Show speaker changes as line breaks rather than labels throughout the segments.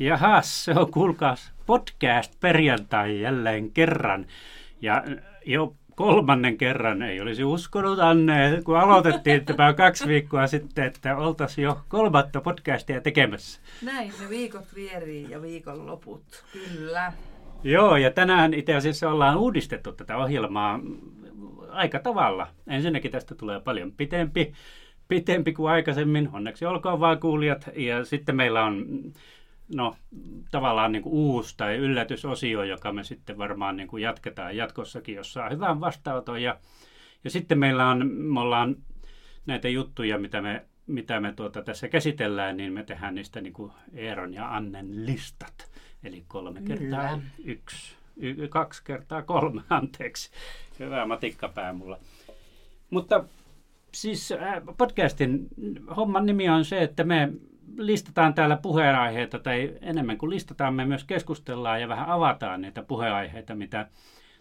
Jahas, se on kuulkaas podcast perjantai jälleen kerran. Ja jo kolmannen kerran ei olisi uskonut Anne, kun aloitettiin tämä kaksi viikkoa sitten, että oltaisiin jo kolmatta podcastia tekemässä.
Näin ne viikot vierii ja viikon loput, kyllä.
Joo, ja tänään itse asiassa ollaan uudistettu tätä ohjelmaa aika tavalla. Ensinnäkin tästä tulee paljon pitempi, pitempi kuin aikaisemmin, onneksi olkoon vaan kuulijat. Ja sitten meillä on no, tavallaan niin kuin uusi tai yllätysosio, joka me sitten varmaan niin kuin jatketaan jatkossakin, jos saa hyvän vastaanoton. Ja, ja sitten meillä on, me ollaan näitä juttuja, mitä me, mitä me tuota tässä käsitellään, niin me tehdään niistä niin kuin Eeron ja Annen listat. Eli kolme kertaa Kyllä. yksi, y, kaksi kertaa kolme, anteeksi. Hyvä matikkapää mulla. Mutta siis podcastin homman nimi on se, että me listataan täällä puheenaiheita, tai enemmän kuin listataan, me myös keskustellaan ja vähän avataan niitä puheenaiheita, mitä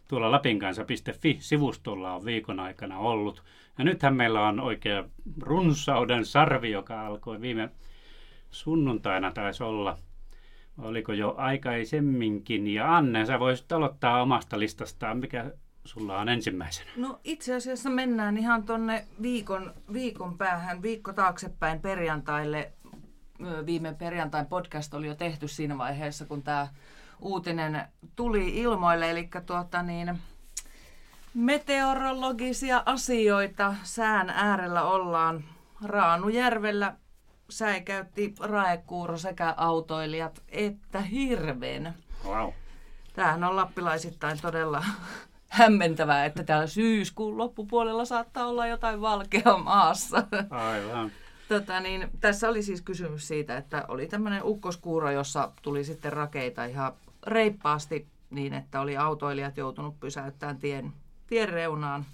tuolla lapinkansa.fi-sivustolla on viikon aikana ollut. Ja nythän meillä on oikein runsauden sarvi, joka alkoi viime sunnuntaina taisi olla. Oliko jo aikaisemminkin? Ja Anne, sä voisit aloittaa omasta listastaan. Mikä sulla on ensimmäisenä?
No itse asiassa mennään ihan tonne viikon, viikon päähän, viikko taaksepäin perjantaille viime perjantain podcast oli jo tehty siinä vaiheessa, kun tämä uutinen tuli ilmoille. Eli tuota niin, meteorologisia asioita sään äärellä ollaan. Raanujärvellä säikäytti raekuuro sekä autoilijat että hirven.
Wow.
Tämähän on lappilaisittain todella hämmentävää, että täällä syyskuun loppupuolella saattaa olla jotain valkea maassa.
Aivan.
Tota, niin, tässä oli siis kysymys siitä, että oli tämmöinen ukkoskuuro, jossa tuli sitten rakeita ihan reippaasti niin, että oli autoilijat joutunut pysäyttämään tien, tien reunaan.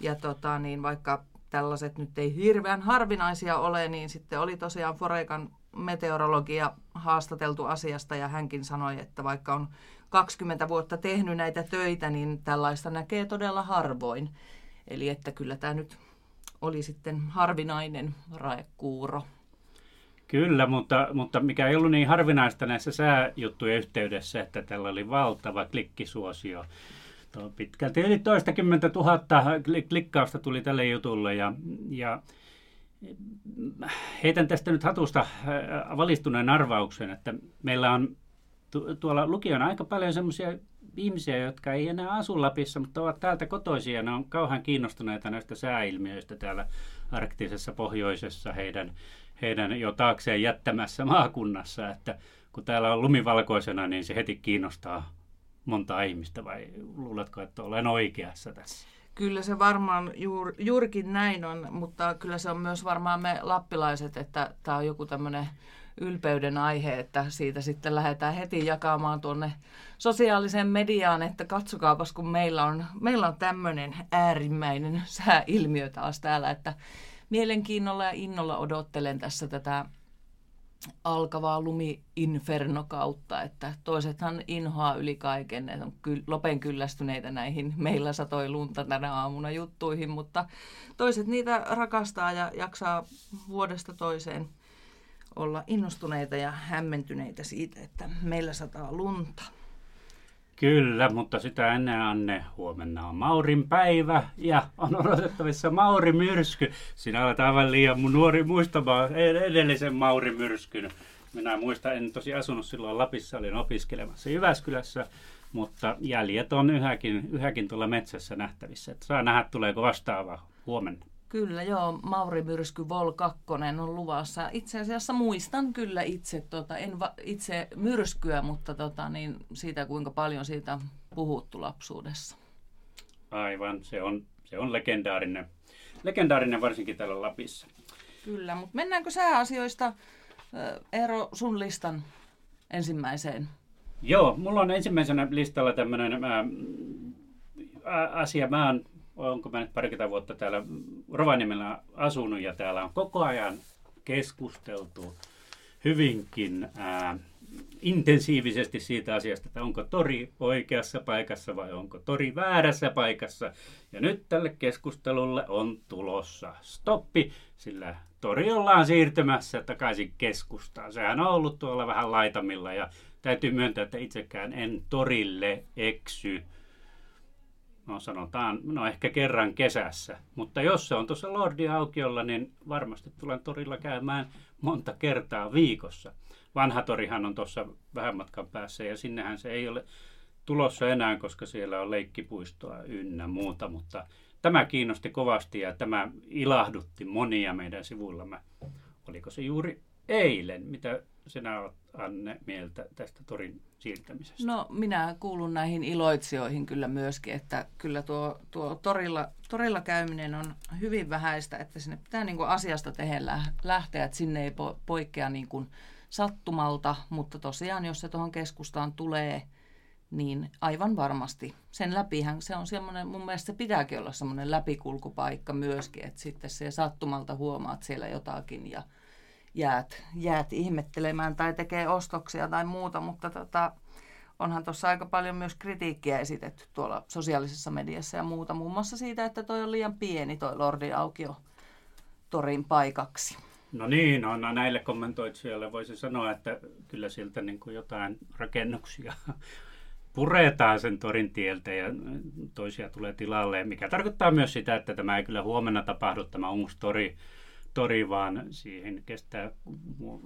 Ja tota, niin vaikka tällaiset nyt ei hirveän harvinaisia ole, niin sitten oli tosiaan Forekan meteorologia haastateltu asiasta ja hänkin sanoi, että vaikka on 20 vuotta tehnyt näitä töitä, niin tällaista näkee todella harvoin. Eli että kyllä tämä nyt oli sitten harvinainen raekuuro.
Kyllä, mutta, mutta mikä ei ollut niin harvinaista näissä sääjuttujen yhteydessä, että tällä oli valtava klikkisuosio. Tuo pitkälti yli toistakymmentä tuhatta klikkausta tuli tälle jutulle ja, ja heitän tästä nyt hatusta äh, valistuneen arvauksen, että meillä on tuolla lukion aika paljon semmoisia ihmisiä, jotka ei enää asu Lapissa, mutta ovat täältä kotoisia. Ne on kauhean kiinnostuneita näistä sääilmiöistä täällä arktisessa pohjoisessa heidän, heidän jo taakseen jättämässä maakunnassa. Että kun täällä on lumivalkoisena, niin se heti kiinnostaa monta ihmistä vai luuletko, että olen oikeassa tässä?
Kyllä se varmaan juur, juurikin näin on, mutta kyllä se on myös varmaan me lappilaiset, että tämä on joku tämmöinen ylpeyden aihe, että siitä sitten lähdetään heti jakamaan tuonne sosiaaliseen mediaan, että katsokaapas kun meillä on, meillä on tämmöinen äärimmäinen sääilmiö taas täällä, että mielenkiinnolla ja innolla odottelen tässä tätä alkavaa lumi-inferno kautta, että toisethan inhoaa yli kaiken, että on ky- lopen kyllästyneitä näihin meillä satoi lunta tänä aamuna juttuihin, mutta toiset niitä rakastaa ja jaksaa vuodesta toiseen olla innostuneita ja hämmentyneitä siitä, että meillä sataa lunta.
Kyllä, mutta sitä ennen Anne, huomenna on Maurin päivä ja on odotettavissa Mauri myrsky. Sinä olet aivan liian mun nuori muistamaan edellisen Mauri myrskyn. Minä muistan, en tosi asunut silloin Lapissa, olin opiskelemassa Jyväskylässä, mutta jäljet on yhäkin, yhäkin tuolla metsässä nähtävissä. Että saa nähdä, tuleeko vastaava huomenna.
Kyllä, joo. Mauri Myrsky Vol 2 on luvassa. Itse asiassa muistan kyllä itse, tota, en va, itse myrskyä, mutta tota, niin siitä kuinka paljon siitä puhuttu lapsuudessa.
Aivan, se on, se on legendaarinen. Legendaarinen varsinkin täällä Lapissa.
Kyllä, mutta mennäänkö sääasioista Eero sun listan ensimmäiseen?
Joo, mulla on ensimmäisenä listalla tämmöinen asia. Mä oon onko mä nyt parikymmentä vuotta täällä Rovaniemellä asunut ja täällä on koko ajan keskusteltu hyvinkin ää, intensiivisesti siitä asiasta, että onko tori oikeassa paikassa vai onko tori väärässä paikassa. Ja nyt tälle keskustelulle on tulossa stoppi, sillä tori ollaan siirtymässä takaisin keskustaan. Sehän on ollut tuolla vähän laitamilla ja täytyy myöntää, että itsekään en torille eksy. No sanotaan, no ehkä kerran kesässä. Mutta jos se on tuossa Lordi aukiolla, niin varmasti tulen torilla käymään monta kertaa viikossa. Vanha torihan on tuossa vähän matkan päässä ja sinnehän se ei ole tulossa enää, koska siellä on leikkipuistoa ynnä muuta, mutta tämä kiinnosti kovasti ja tämä ilahdutti monia meidän sivuillamme. Oliko se juuri eilen? Mitä sinä olet, Anne, mieltä tästä torin siirtämisestä?
No minä kuulun näihin iloitsijoihin kyllä myöskin, että kyllä tuo, tuo torilla, torilla käyminen on hyvin vähäistä, että sinne pitää niin kuin asiasta tehdä lähteä, että sinne ei poikkea niin kuin sattumalta, mutta tosiaan jos se tuohon keskustaan tulee, niin aivan varmasti. Sen läpihän se on semmoinen, mun mielestä se pitääkin olla semmoinen läpikulkupaikka myöskin, että sitten se sattumalta huomaat siellä jotakin ja jäät, jäät ihmettelemään tai tekee ostoksia tai muuta, mutta tota, onhan tuossa aika paljon myös kritiikkiä esitetty tuolla sosiaalisessa mediassa ja muuta, muun muassa siitä, että toi on liian pieni toi Lordi Aukio torin paikaksi.
No niin, no, no näille kommentoitsijoille voisi sanoa, että kyllä sieltä niin kuin jotain rakennuksia puretaan sen torin tieltä ja toisia tulee tilalle, mikä tarkoittaa myös sitä, että tämä ei kyllä huomenna tapahdu tämä uusi tori, tori vaan siihen kestää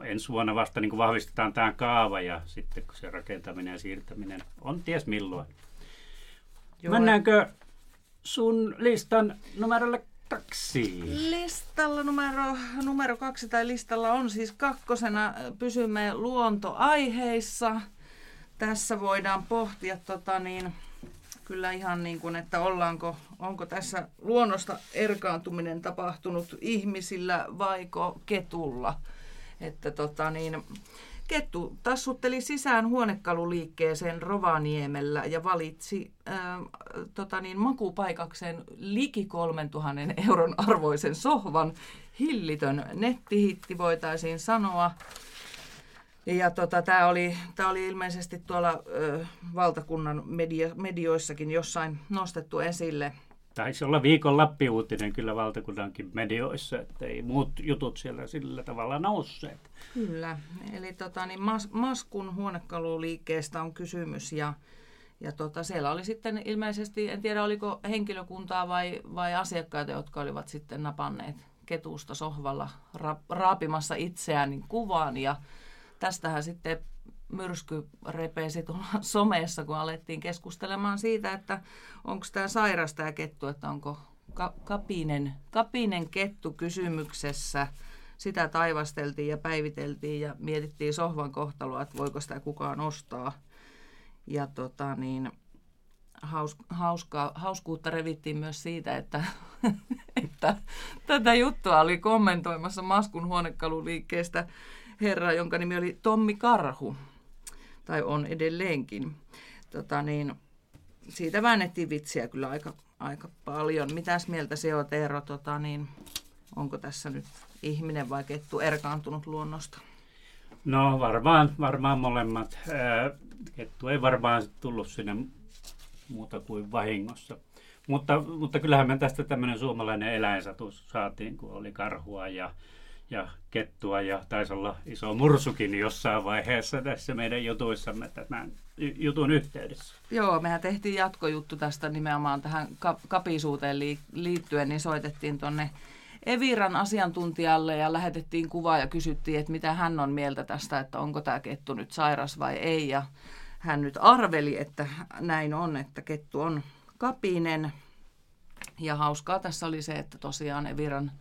ensi vuonna vasta niin kuin vahvistetaan tämä kaava ja sitten kun se rakentaminen ja siirtäminen on ties milloin. Joo. Mennäänkö sun listan numerolle kaksi?
Listalla numero, numero kaksi tai listalla on siis kakkosena pysymme luontoaiheissa. Tässä voidaan pohtia tota niin, kyllä ihan niin kuin, että ollaanko, onko tässä luonnosta erkaantuminen tapahtunut ihmisillä vaiko ketulla. Että tota niin, Kettu tassutteli sisään huonekaluliikkeeseen Rovaniemellä ja valitsi ää, tota niin, makupaikakseen liki 3000 euron arvoisen sohvan. Hillitön nettihitti voitaisiin sanoa. Ja tota, tämä oli, tää oli ilmeisesti tuolla ö, valtakunnan media, medioissakin jossain nostettu esille.
Taisi olla viikon Lappi-uutinen kyllä valtakunnankin medioissa, että ei muut jutut siellä sillä tavalla nousseet.
Kyllä, eli tota, niin Mas, Maskun huonekaluliikkeestä on kysymys ja, ja tota, siellä oli sitten ilmeisesti, en tiedä oliko henkilökuntaa vai, vai asiakkaita, jotka olivat sitten napanneet ketusta sohvalla ra, raapimassa itseään niin kuvaan ja tästähän sitten myrsky repeisi tuolla somessa, kun alettiin keskustelemaan siitä, että onko tämä sairas tämä kettu, että onko ka- kapinen, kapinen kettu kysymyksessä. Sitä taivasteltiin ja päiviteltiin ja mietittiin sohvan kohtaloa, että voiko sitä kukaan ostaa. Ja tota niin, haus, hauska, hauskuutta revittiin myös siitä, että, että tätä juttua oli kommentoimassa Maskun huonekaluliikkeestä herra, jonka nimi oli Tommi Karhu, tai on edelleenkin. Tota niin, siitä väännettiin vitsiä kyllä aika, aika paljon. Mitäs mieltä se on, Eero, tota niin, onko tässä nyt ihminen vai kettu erkaantunut luonnosta?
No varmaan, varmaan molemmat. Kettu ei varmaan tullut sinne muuta kuin vahingossa. Mutta, mutta kyllähän me tästä tämmöinen suomalainen eläinsatus saatiin, kun oli karhua ja ja kettua ja taisi olla iso mursukin jossain vaiheessa tässä meidän jutuissamme tämän jutun yhteydessä.
Joo, mehän tehtiin jatkojuttu tästä nimenomaan tähän kapisuuteen liittyen, niin soitettiin tuonne Eviran asiantuntijalle ja lähetettiin kuvaa ja kysyttiin, että mitä hän on mieltä tästä, että onko tämä kettu nyt sairas vai ei. Ja hän nyt arveli, että näin on, että kettu on kapinen. Ja hauskaa tässä oli se, että tosiaan Eviran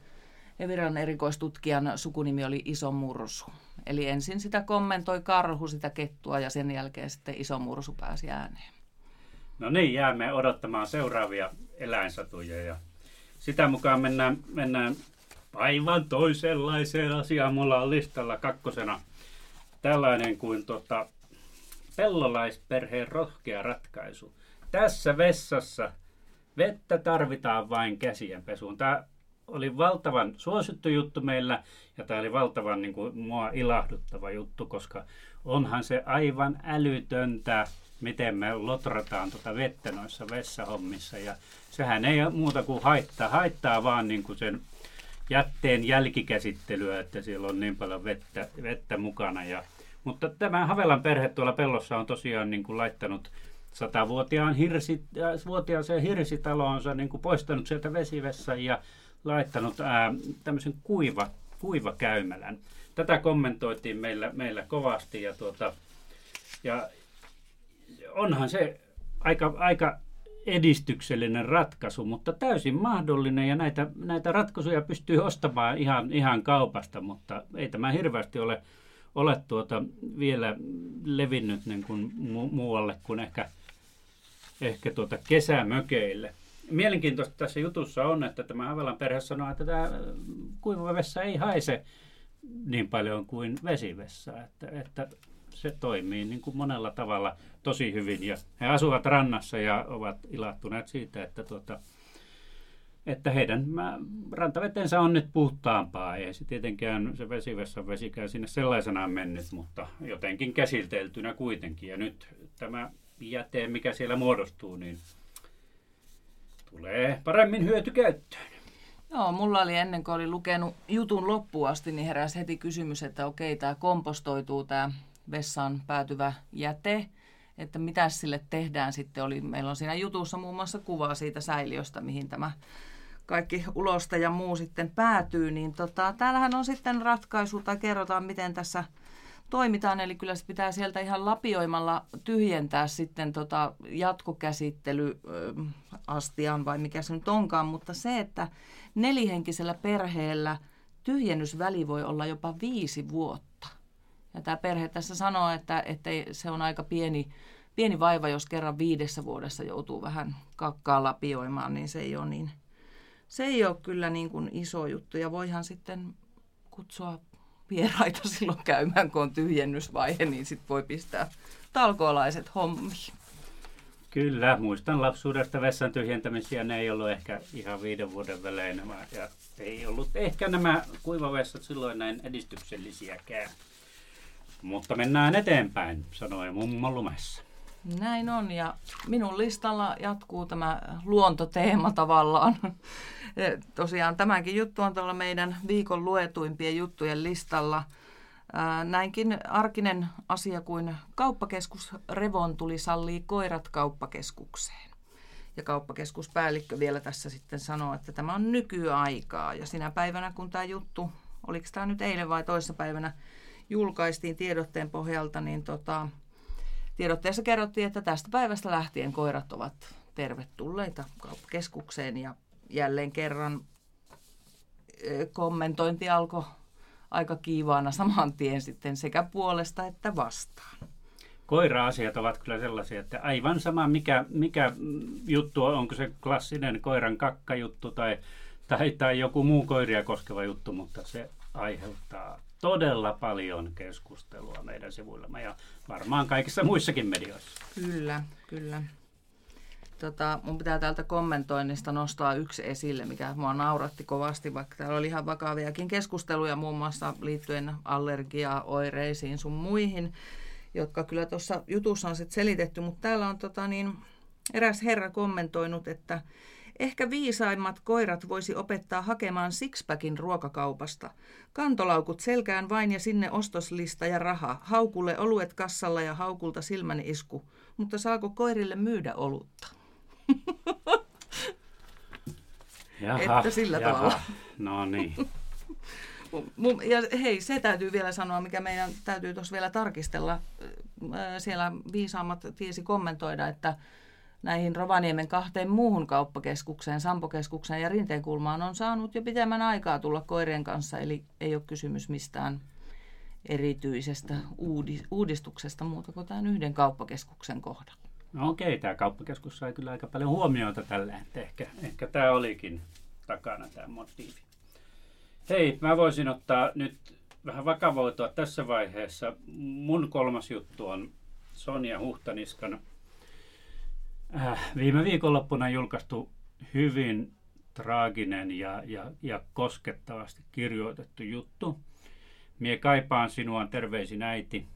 Eviran erikoistutkijan sukunimi oli Iso Mursu. Eli ensin sitä kommentoi karhu, sitä kettua ja sen jälkeen sitten Iso Mursu pääsi ääneen.
No niin, jäämme odottamaan seuraavia eläinsatuja ja sitä mukaan mennään, mennään aivan toisenlaiseen asiaan. Mulla on listalla kakkosena tällainen kuin tota, pellolaisperheen rohkea ratkaisu. Tässä vessassa vettä tarvitaan vain käsien pesuun. Tämä oli valtavan suosittu juttu meillä ja tämä oli valtavan niin kuin, mua ilahduttava juttu, koska onhan se aivan älytöntä, miten me lotrataan tuota vettä noissa vessahommissa ja sehän ei muuta kuin haittaa, haittaa vaan niin kuin sen jätteen jälkikäsittelyä, että siellä on niin paljon vettä, vettä mukana. Ja, mutta tämä Havelan perhe tuolla pellossa on tosiaan niin kuin laittanut satavuotiaan hirsi, äh, vuotiaaseen hirsitaloonsa niin kuin poistanut sieltä vesivessä ja laittanut ää, tämmöisen kuiva, kuivakäymälän. Tätä kommentoitiin meillä, meillä kovasti ja, tuota, ja onhan se aika, aika edistyksellinen ratkaisu, mutta täysin mahdollinen ja näitä, näitä ratkaisuja pystyy ostamaan ihan, ihan kaupasta, mutta ei tämä hirveästi ole, ole tuota vielä levinnyt niin kuin mu- muualle kuin ehkä, ehkä tuota kesämökeille. Mielenkiintoista tässä jutussa on, että tämä Havelan perhe sanoo, että tämä kuiva vessa ei haise niin paljon kuin vesivessa, että, että se toimii niin kuin monella tavalla tosi hyvin. Ja he asuvat rannassa ja ovat ilahtuneet siitä, että, tuota, että heidän rantavetensä on nyt puhtaampaa. Ei se tietenkään se vesivessan vesikään sinne sellaisenaan mennyt, mutta jotenkin käsiteltynä kuitenkin. Ja nyt tämä jäte, mikä siellä muodostuu, niin tulee paremmin hyötykäyttöön.
Joo, mulla oli ennen kuin oli lukenut jutun loppuun asti, niin heräsi heti kysymys, että okei, tämä kompostoituu, tämä vessaan päätyvä jäte, että mitä sille tehdään sitten. Oli, meillä on siinä jutussa muun muassa kuva siitä säiliöstä, mihin tämä kaikki ulosta ja muu sitten päätyy, niin tota, täällähän on sitten ratkaisu tai kerrotaan, miten tässä toimitaan. Eli kyllä se pitää sieltä ihan lapioimalla tyhjentää sitten tota jatkokäsittely astian vai mikä se nyt onkaan, mutta se, että nelihenkisellä perheellä tyhjennysväli voi olla jopa viisi vuotta. Ja tämä perhe tässä sanoo, että, että se on aika pieni, pieni vaiva, jos kerran viidessä vuodessa joutuu vähän kakkaa lapioimaan, niin se ei ole, niin, se ei ole kyllä niin kuin iso juttu. Ja voihan sitten kutsua vieraita silloin käymään, kun on tyhjennysvaihe, niin sitten voi pistää talkoolaiset hommiin.
Kyllä, muistan lapsuudesta vessan tyhjentämisiä, ne ei ollut ehkä ihan viiden vuoden välein, ja ei ollut ehkä nämä kuivavessat silloin näin edistyksellisiäkään. Mutta mennään eteenpäin, sanoi mummo lumessa.
Näin on, ja minun listalla jatkuu tämä luontoteema tavallaan. Tosiaan tämäkin juttu on tuolla meidän viikon luetuimpien juttujen listalla. Näinkin arkinen asia kuin kauppakeskus Revontuli sallii koirat kauppakeskukseen. Ja kauppakeskuspäällikkö vielä tässä sitten sanoo, että tämä on nykyaikaa. Ja sinä päivänä, kun tämä juttu, oliko tämä nyt eilen vai toisessa päivänä, julkaistiin tiedotteen pohjalta, niin tota, tiedotteessa kerrottiin, että tästä päivästä lähtien koirat ovat tervetulleita kauppakeskukseen ja jälleen kerran kommentointi alkoi aika kiivaana saman tien sitten sekä puolesta että vastaan.
Koira-asiat ovat kyllä sellaisia, että aivan sama mikä, mikä juttu on, onko se klassinen koiran kakkajuttu tai, tai, tai joku muu koiria koskeva juttu, mutta se aiheuttaa todella paljon keskustelua meidän sivuillamme ja varmaan kaikissa muissakin medioissa.
Kyllä, kyllä. Tota, mun pitää täältä kommentoinnista nostaa yksi esille, mikä mua nauratti kovasti, vaikka täällä oli ihan vakaviakin keskusteluja muun muassa liittyen allergiaoireisiin sun muihin, jotka kyllä tuossa jutussa on sitten selitetty, mutta täällä on tota niin, eräs herra kommentoinut, että Ehkä viisaimmat koirat voisi opettaa hakemaan sixpackin ruokakaupasta. Kantolaukut selkään vain ja sinne ostoslista ja raha. Haukulle oluet kassalla ja haukulta silmän isku. Mutta saako koirille myydä olutta?
Jaha,
että sillä
jaha.
tavalla.
No niin.
Ja hei, se täytyy vielä sanoa, mikä meidän täytyy tuossa vielä tarkistella. Siellä viisaammat tiesi kommentoida, että näihin Rovaniemen kahteen muuhun kauppakeskukseen, Sampokeskukseen ja Rinteenkulmaan on saanut jo pitemmän aikaa tulla koirien kanssa, eli ei ole kysymys mistään erityisestä uudistuksesta muuta kuin tämän yhden kauppakeskuksen kohdalla.
No okei, tämä kauppakeskus sai kyllä aika paljon huomiota tällä, että ehkä, ehkä tämä olikin takana tämä motiivi. Hei, mä voisin ottaa nyt vähän vakavoitua tässä vaiheessa. Mun kolmas juttu on Sonja Huhtaniskan äh, viime viikonloppuna julkaistu hyvin traaginen ja, ja, ja koskettavasti kirjoitettu juttu. Mie kaipaan sinua, terveisin äiti.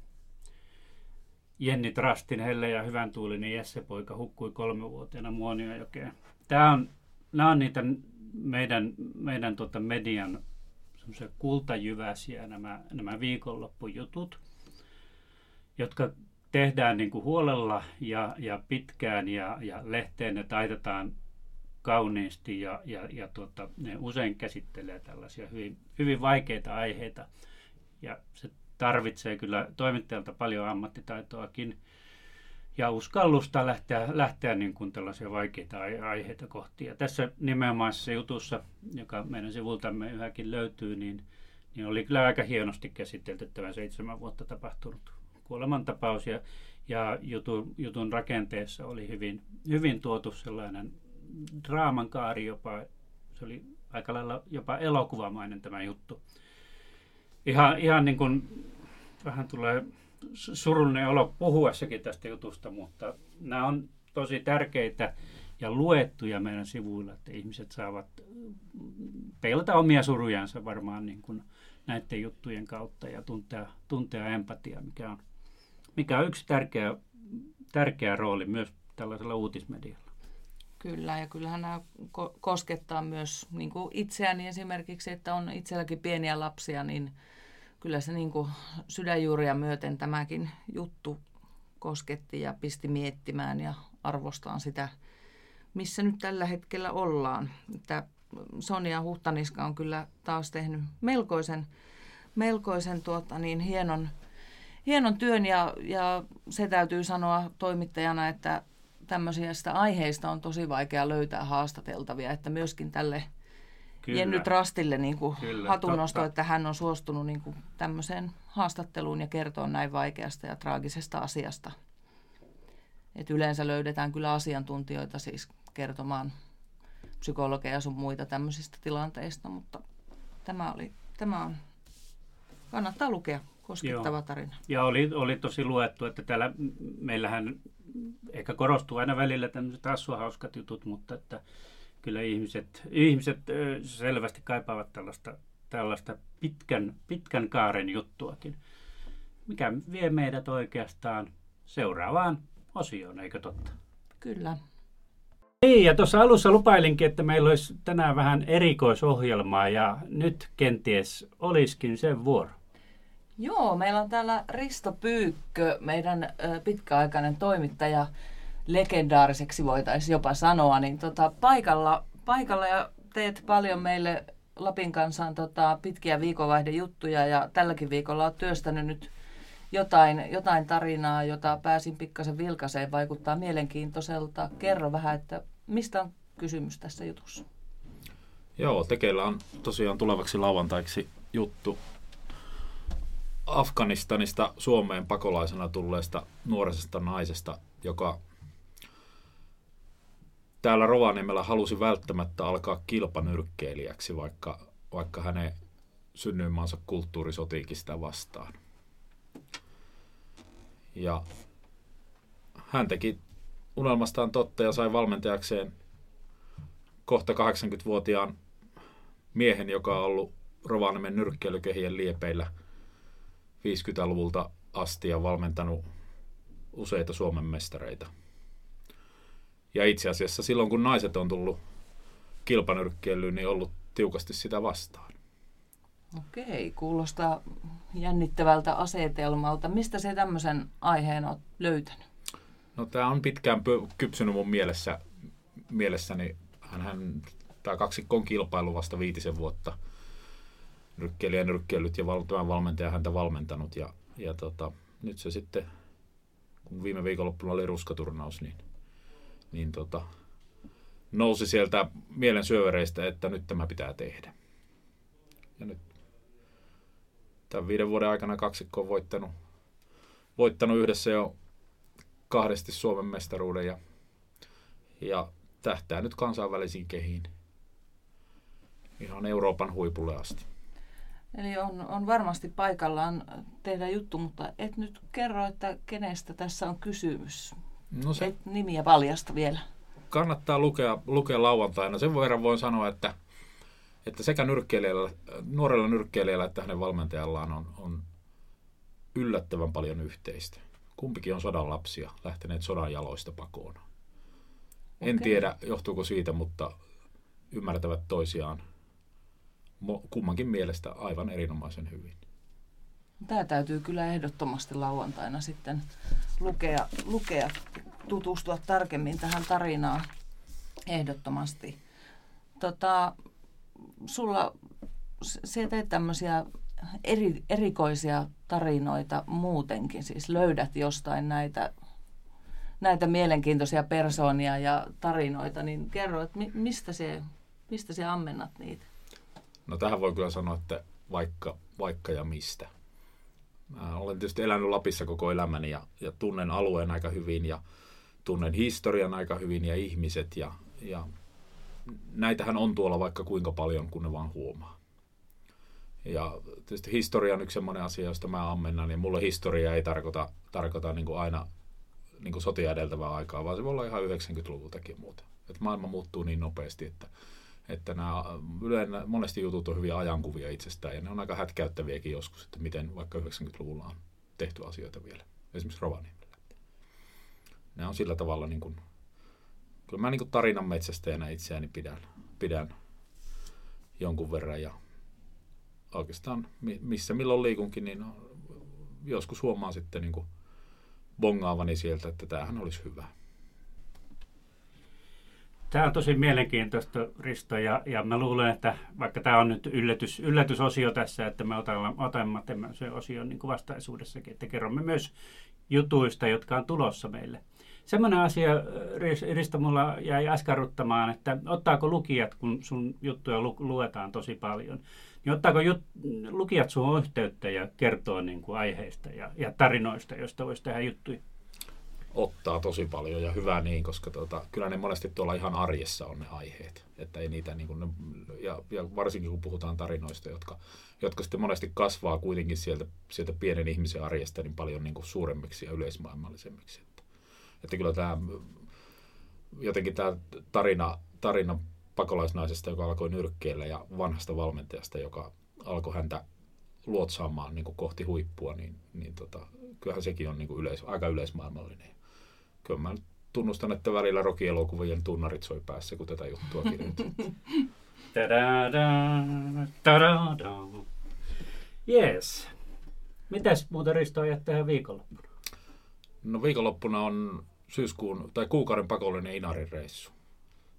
Jenni Trastin helle ja hyvän tuulinen Jesse-poika hukkui kolmevuotiaana Muoniojokeen. Tämä on, nämä on niitä meidän, meidän tuota median kultajyväsiä nämä, nämä viikonloppujutut, jotka tehdään niin kuin huolella ja, ja pitkään ja, ja lehteen ne taitetaan kauniisti ja, ja, ja tuota, ne usein käsittelee tällaisia hyvin, hyvin vaikeita aiheita. Ja se tarvitsee kyllä toimittajalta paljon ammattitaitoakin ja uskallusta lähteä, lähteä niin kuin tällaisia vaikeita aiheita kohti. Ja tässä nimenomaisessa jutussa, joka meidän sivultamme yhäkin löytyy, niin, niin oli kyllä aika hienosti käsitelty tämä seitsemän vuotta tapahtunut kuolemantapaus ja, ja jutun, jutun rakenteessa oli hyvin, hyvin tuotu sellainen draaman kaari jopa, se oli aika lailla jopa elokuvamainen tämä juttu. Ihan, ihan niin kuin, vähän tulee surullinen olo puhuessakin tästä jutusta, mutta nämä on tosi tärkeitä ja luettuja meidän sivuilla, että ihmiset saavat peilata omia surujansa varmaan niin kuin näiden juttujen kautta ja tuntea, tuntea empatia, mikä on, mikä on yksi tärkeä, tärkeä rooli myös tällaisella uutismedialla.
Kyllä, ja kyllähän nämä koskettaa myös niin kuin itseäni esimerkiksi, että on itselläkin pieniä lapsia, niin kyllä se niin kuin sydänjuuria myöten tämäkin juttu kosketti ja pisti miettimään ja arvostaan sitä, missä nyt tällä hetkellä ollaan. Että Sonia Huhtaniska on kyllä taas tehnyt melkoisen, melkoisen tuota, niin hienon, hienon työn ja, ja se täytyy sanoa toimittajana, että tämmöisistä aiheista on tosi vaikea löytää haastateltavia, että myöskin tälle Kyllä. Jenny Trastille niin kuin Kyllä, hatunnosto, totta. että hän on suostunut niin kuin tämmöiseen haastatteluun ja kertoo näin vaikeasta ja traagisesta asiasta. Et yleensä löydetään kyllä asiantuntijoita siis kertomaan psykologeja sun muita tämmöisistä tilanteista, mutta tämä, oli, tämä on, kannattaa lukea, koskettava Joo. tarina.
Ja oli, oli tosi luettu, että täällä meillähän ehkä korostuu aina välillä tämmöiset hassuhauskat jutut, mutta että kyllä ihmiset, ihmiset selvästi kaipaavat tällaista, tällaista pitkän, pitkän kaaren juttuakin, mikä vie meidät oikeastaan seuraavaan osioon, eikö totta?
Kyllä.
Niin, ja tuossa alussa lupailinkin, että meillä olisi tänään vähän erikoisohjelmaa, ja nyt kenties olisikin sen vuoro.
Joo, meillä on täällä Risto Pyykkö, meidän pitkäaikainen toimittaja, legendaariseksi voitaisiin jopa sanoa, niin tota, paikalla, paikalla ja teet paljon meille Lapin kansaan tota, pitkiä viikonvaihdejuttuja ja tälläkin viikolla olet työstänyt nyt jotain, jotain tarinaa, jota pääsin pikkasen vilkaseen, vaikuttaa mielenkiintoiselta. Kerro vähän, että mistä on kysymys tässä jutussa?
Joo, tekeillä on tosiaan tulevaksi lauantaiksi juttu Afganistanista Suomeen pakolaisena tulleesta nuorisesta naisesta, joka täällä Rovaniemellä halusi välttämättä alkaa kilpanyrkkeilijäksi, vaikka, vaikka hänen synnyinmaansa kulttuuri sotiikin sitä vastaan. Ja hän teki unelmastaan totta ja sai valmentajakseen kohta 80-vuotiaan miehen, joka on ollut Rovaniemen nyrkkeilykehien liepeillä 50-luvulta asti ja valmentanut useita Suomen mestareita. Ja itse asiassa silloin, kun naiset on tullut kilpanyrkkeilyyn, niin ollut tiukasti sitä vastaan.
Okei, kuulostaa jännittävältä asetelmalta. Mistä se tämmöisen aiheen on löytänyt?
No tämä on pitkään kypsynyt mun mielessä, mielessäni. Hänhän, tämä kaksikko on kilpailu vasta viitisen vuotta. Nyrkkeilijä nyrkkeilyt ja tämän valmentaja häntä valmentanut. Ja, ja tota, nyt se sitten, kun viime viikonloppuna oli ruskaturnaus, niin niin tota, nousi sieltä mielen syövereistä, että nyt tämä pitää tehdä. Ja nyt tämän viiden vuoden aikana kaksikko on voittanut, voittanut yhdessä jo kahdesti Suomen mestaruuden ja, ja tähtää nyt kansainvälisiin kehiin ihan Euroopan huipulle asti.
Eli on, on varmasti paikallaan tehdä juttu, mutta et nyt kerro, että kenestä tässä on kysymys. No se, Et nimiä paljasta vielä.
kannattaa lukea, lukea lauantaina. Sen verran voin sanoa, että, että sekä nyrkkeilijällä, nuorella nyrkkeilijällä että hänen valmentajallaan on, on yllättävän paljon yhteistä. Kumpikin on sodan lapsia, lähteneet sodan jaloista pakoon. En
Okei.
tiedä, johtuuko siitä, mutta ymmärtävät toisiaan kummankin mielestä aivan erinomaisen hyvin.
Tämä täytyy kyllä ehdottomasti lauantaina sitten lukea, lukea tutustua tarkemmin tähän tarinaan ehdottomasti. Tota, sulla, s- sä teet tämmöisiä eri, erikoisia tarinoita muutenkin, siis löydät jostain näitä, näitä mielenkiintoisia persoonia ja tarinoita, niin kerro, että mi, mistä, se, mistä sä ammennat niitä?
No tähän voi kyllä sanoa, että vaikka, vaikka ja mistä. Mä olen tietysti elänyt Lapissa koko elämäni ja, ja tunnen alueen aika hyvin ja tunnen historian aika hyvin ja ihmiset ja, ja näitähän on tuolla vaikka kuinka paljon, kun ne vaan huomaa. Ja tietysti historia on yksi sellainen asia, josta mä ammennan, ja mulle historia ei tarkoita, tarkoita niin kuin aina niin sotia edeltävää aikaa, vaan se voi olla ihan 90-luvultakin muuta. Että maailma muuttuu niin nopeasti, että, että nämä yleensä, monesti jutut on hyviä ajankuvia itsestään, ja ne on aika hätkäyttäviäkin joskus, että miten vaikka 90-luvulla on tehty asioita vielä, esimerkiksi Rovaniemellä. Ne on sillä tavalla, niin kuin, kyllä mä niin kuin tarinan metsästäjänä itseäni pidän, pidän jonkun verran, ja oikeastaan mi- missä milloin liikunkin, niin joskus huomaan sitten niin kuin bongaavani sieltä, että tämähän olisi hyvä.
Tämä on tosi mielenkiintoista, Risto, ja, ja mä luulen, että vaikka tämä on nyt yllätys, yllätysosio tässä, että me otamme, otamme tämmöisen osion niin vastaisuudessakin, että kerromme myös jutuista, jotka on tulossa meille. Semmoinen asia, Ris- Risto, mulla jäi askarruttamaan, että ottaako lukijat, kun sun juttuja lu- luetaan tosi paljon, niin ottaako jut- lukijat sun yhteyttä ja kertoo niin kuin aiheista ja, ja tarinoista, joista voisi tehdä juttuja?
Ottaa tosi paljon ja hyvä niin, koska tota, kyllä ne monesti tuolla ihan arjessa on ne aiheet. Että ei niitä niin kuin ne, ja, ja, varsinkin kun puhutaan tarinoista, jotka, jotka sitten monesti kasvaa kuitenkin sieltä, sieltä pienen ihmisen arjesta niin paljon niin kuin suuremmiksi ja yleismaailmallisemmiksi. Että, että kyllä tämä jotenkin tämä tarina, tarina pakolaisnaisesta, joka alkoi nyrkkeellä ja vanhasta valmentajasta, joka alkoi häntä luotsaamaan niin kuin kohti huippua, niin, niin tota, kyllähän sekin on niin kuin yleis, aika yleismaailmallinen. Kyllä mä tunnustan, että välillä rokielokuvien tunnarit soi päässä, kun tätä juttua kirjoitin.
Yes. Mitäs muuta Risto ajat tähän viikonloppuna?
No viikonloppuna on syyskuun tai kuukauden pakollinen Inarin reissu.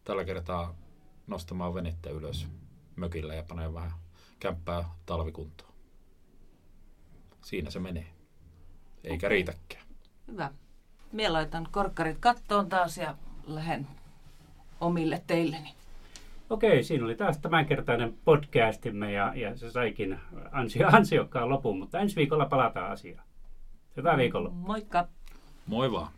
Tällä kertaa nostamaan venettä ylös mökillä ja panee vähän kämppää talvikuntoon. Siinä se menee. Eikä riitäkään.
Hyvä. Mie laitan korkkarit kattoon taas ja lähden omille teilleni.
Okei, siinä oli taas tämänkertainen podcastimme ja, ja se saikin ansio, ansiokkaan lopun, mutta ensi viikolla palataan asiaan. Hyvää viikonloppua.
Moikka!
Moi vaan.